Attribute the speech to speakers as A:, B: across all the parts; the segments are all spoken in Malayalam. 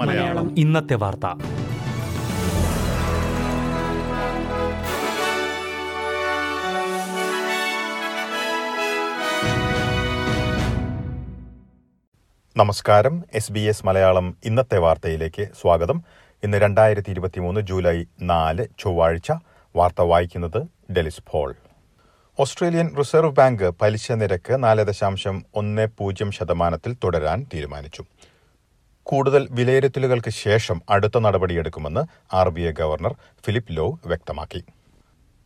A: മലയാളം.
B: ഇന്നത്തെ വാർത്ത.
C: നമസ്കാരം. എസ് ബി എസ് മലയാളം ഇന്നത്തെ വാർത്തയിലേക്ക് സ്വാഗതം. ഇന്ന് രണ്ടായിരത്തി ഇരുപത്തി മൂന്ന് ജൂലൈ നാല് ചൊവ്വാഴ്ച വാർത്ത വായിക്കുന്നത് ഡെലിസ് ഫോൾ ഓസ്ട്രേലിയൻ റിസർവ് ബാങ്ക് പലിശ നിരക്ക് നാല് ദശാംശം ഒന്ന് പൂജ്യം ശതമാനത്തിൽ തുടരാൻ തീരുമാനിച്ചു. കൂടുതൽ വിലയിരുത്തലുകൾക്ക് ശേഷം അടുത്ത നടപടിയെടുക്കുമെന്ന് R B I governor Philip Lowe വ്യക്തമാക്കി.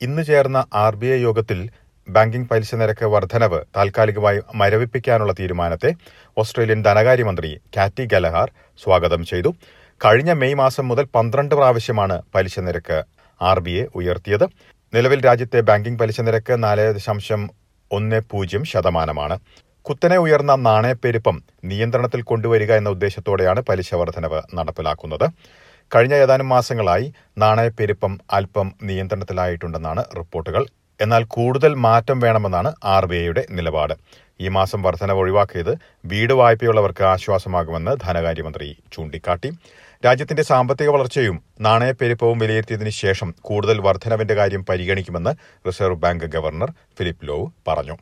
C: ഇന്ന് ചേർന്ന ആർ ബി ഐ യോഗത്തിൽ ബാങ്കിംഗ് പലിശ നിരക്ക് വർധനവ് താൽക്കാലികമായി മരവിപ്പിക്കാനുള്ള തീരുമാനത്തെ ഓസ്ട്രേലിയൻ ധനകാര്യമന്ത്രി കാറ്റി ഗലഹാർ സ്വാഗതം ചെയ്തു. കഴിഞ്ഞ മെയ് മാസം മുതൽ പന്ത്രണ്ട് പ്രാവശ്യമാണ് പലിശ നിരക്ക് ആർ ബി ഐ ഉയർത്തിയത്. നിലവിൽ രാജ്യത്തെ ബാങ്കിംഗ് പലിശ നിരക്ക് നാല് ദശാംശം ഒന്ന് പൂജ്യം ശതമാനമാണ്. കുത്തനെ ഉയർന്ന നാണയപ്പെരുപ്പം നിയന്ത്രണത്തിൽ കൊണ്ടുവരിക എന്ന ഉദ്ദേശത്തോടെയാണ് പലിശ വർധനവ് നടപ്പിലാക്കുന്നത്. കഴിഞ്ഞ ഏതാനും മാസങ്ങളായി നാണയപ്പെരുപ്പം അല്പം നിയന്ത്രണത്തിലായിട്ടുണ്ടെന്നാണ് റിപ്പോർട്ടുകൾ. എന്നാൽ കൂടുതൽ മാറ്റം വേണമെന്നാണ് ആർ ബി ഐയുടെ നിലപാട്. ഈ മാസം വർധനവ് ഒഴിവാക്കിയത് വീട് വായ്പയുള്ളവർക്ക് ആശ്വാസമാകുമെന്ന് ധനകാര്യമന്ത്രി ചൂണ്ടിക്കാട്ടി. രാജ്യത്തിന്റെ സാമ്പത്തിക വളർച്ചയും നാണയപ്പെരുപ്പവും വിലയിരുത്തിയതിനു ശേഷം കൂടുതൽ വർധനവിന്റെ കാര്യം പരിഗണിക്കുമെന്ന് Reserve Bank governor Philip Lowe പറഞ്ഞു.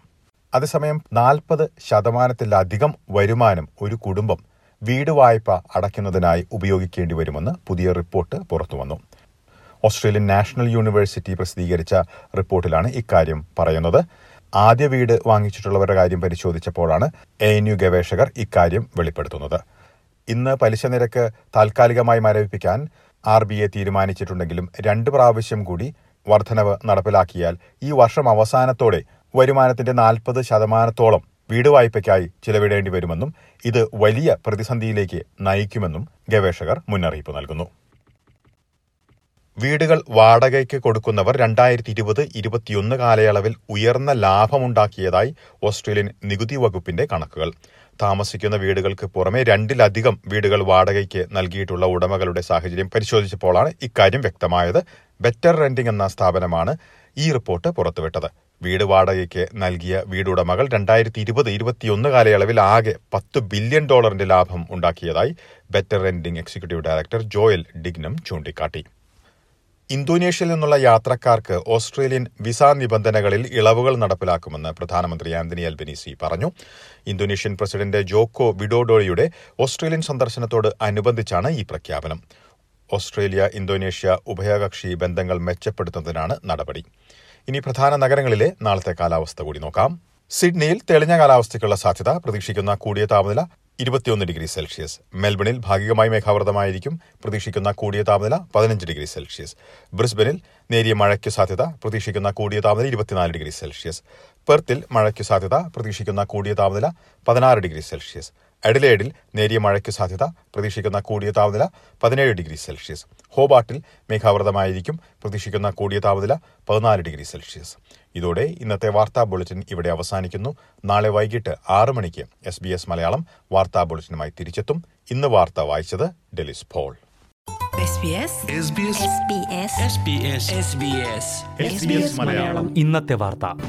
C: അതേസമയം നാൽപ്പത് ശതമാനത്തിലധികം വരുമാനം ഒരു കുടുംബം വീട് വായ്പ അടയ്ക്കുന്നതിനായി ഉപയോഗിക്കേണ്ടി വരുമെന്ന് പുതിയ റിപ്പോർട്ട് പുറത്തുവന്നു. ഓസ്ട്രേലിയൻ നാഷണൽ യൂണിവേഴ്സിറ്റി പ്രസിദ്ധീകരിച്ച റിപ്പോർട്ടിലാണ് ഇക്കാര്യം പറയുന്നത്. ആദ്യ വീട് വാങ്ങിച്ചിട്ടുള്ളവരുടെ കാര്യം പരിശോധിച്ചപ്പോഴാണ് എ എൻ യു ഗവേഷകർ ഇക്കാര്യം വെളിപ്പെടുത്തുന്നത്. ഇന്ന് പലിശ നിരക്ക് താൽക്കാലികമായി മരവിപ്പിക്കാൻ ആർ ബി ഐ തീരുമാനിച്ചിട്ടുണ്ടെങ്കിലും രണ്ട് പ്രാവശ്യം കൂടി വർധനവ് നടപ്പിലാക്കിയാൽ ഈ വർഷം അവസാനത്തോടെ വരുമാനത്തിന്റെ നാൽപ്പത് ശതമാനത്തോളം വീട് വായ്പയ്ക്കായി ചിലവിടേണ്ടി വരുമെന്നും ഇത് വലിയ പ്രതിസന്ധിയിലേക്ക് നയിക്കുമെന്നും ഗവേഷകർ മുന്നറിയിപ്പ് നൽകുന്നു. വീടുകൾ വാടകയ്ക്ക് കൊടുക്കുന്നവർ രണ്ടായിരത്തി ഇരുപത് ഇരുപത്തിയൊന്ന് കാലയളവിൽ ഉയർന്ന ലാഭമുണ്ടാക്കിയതായി ഓസ്ട്രേലിയൻ നികുതി വകുപ്പിന്റെ കണക്കുകൾ. താമസിക്കുന്ന വീടുകൾക്ക് പുറമെ രണ്ടിലധികം വീടുകൾ വാടകയ്ക്ക് നൽകിയിട്ടുള്ള ഉടമകളുടെ സാഹചര്യം പരിശോധിച്ചപ്പോഴാണ് ഇക്കാര്യം വ്യക്തമായത്. ബെറ്റർ റെന്റിംഗ് എന്ന സ്ഥാപനമാണ് ഈ റിപ്പോർട്ട് പുറത്തുവിട്ടത്. വീട് വാടകയ്ക്ക് നൽകിയ വീടുടമകൾ രണ്ടായിരത്തി ഇരുപത് ഇരുപത്തിയൊന്ന് കാലയളവിൽ ആകെ പത്ത് ബില്യൺ ഡോളറിന്റെ ലാഭം ഉണ്ടാക്കിയതായി Better Renting executive director Joel Dignam ചൂണ്ടിക്കാട്ടി. ഇന്തോനേഷ്യയിൽ നിന്നുള്ള യാത്രക്കാർക്ക് ഓസ്ട്രേലിയൻ വിസ നിബന്ധനകളിൽ ഇളവുകൾ നടപ്പിലാക്കുമെന്ന് പ്രധാനമന്ത്രി ആന്റണി അൽബനീസി പറഞ്ഞു. ഇന്തോനേഷ്യൻ പ്രസിഡന്റ് ജോക്കോ വിഡോഡോയുടെ ഓസ്ട്രേലിയൻ സന്ദർശനത്തോട് അനുബന്ധിച്ചാണ് ഈ പ്രഖ്യാപനം. ഓസ്ട്രേലിയ ഇന്തോനേഷ്യ ഉഭയകക്ഷി ബന്ധങ്ങൾ മെച്ചപ്പെടുത്തുന്നതിനാണ് നടപടി. ഇനി പ്രധാന നഗരങ്ങളിലെ നാളത്തെ കാലാവസ്ഥ കൂടി നോക്കാം. സിഡ്നിയിൽ തെളിഞ്ഞ കാലാവസ്ഥയ്ക്കുള്ള സാധ്യത പ്രതീക്ഷിക്കുന്ന കൂടിയ താപനില ഇരുപത്തിയൊന്ന് ഡിഗ്രി സെൽഷ്യസ്. മെൽബണിൽ ഭാഗികമായി മേഘാവൃതമായിരിക്കും. പ്രതീക്ഷിക്കുന്ന കൂടിയ താപനില പതിനഞ്ച് ഡിഗ്രി സെൽഷ്യസ്. ബ്രിസ്ബനിൽ നേരിയ മഴയ്ക്ക് സാധ്യത പ്രതീക്ഷിക്കുന്ന കൂടിയ താപനില ഇരുപത്തിനാല് ഡിഗ്രി സെൽഷ്യസ്. പെർത്തിൽ മഴയ്ക്ക് സാധ്യത പ്രതീക്ഷിക്കുന്ന കൂടിയ താപനില പതിനാറ് ഡിഗ്രി സെൽഷ്യസ്. എഡിലേഡിൽ നേരിയ മഴയ്ക്ക് സാധ്യത. പ്രതീക്ഷിക്കുന്ന കൂടിയ താപനില പതിനേഴ് ഡിഗ്രി സെൽഷ്യസ്. ഹോബാട്ടിൽ മേഘാവൃതമായിരിക്കും. പ്രതീക്ഷിക്കുന്ന കൂടിയ താപനില പതിനാല് ഡിഗ്രി സെൽഷ്യസ്. ഇതോടെ ഇന്നത്തെ വാർത്താ ബുള്ളറ്റിൻ ഇവിടെ അവസാനിക്കുന്നു. നാളെ വൈകിട്ട് ആറ് മണിക്ക് എസ് ബി എസ് മലയാളം വാർത്താ ബുള്ളറ്റിനുമായി തിരിച്ചെത്തും. ഇന്ന് വാർത്ത വായിച്ചത് ഡെലിസ് ഫോൾ
A: SBS
B: ഇന്നത്തെ വാർത്ത.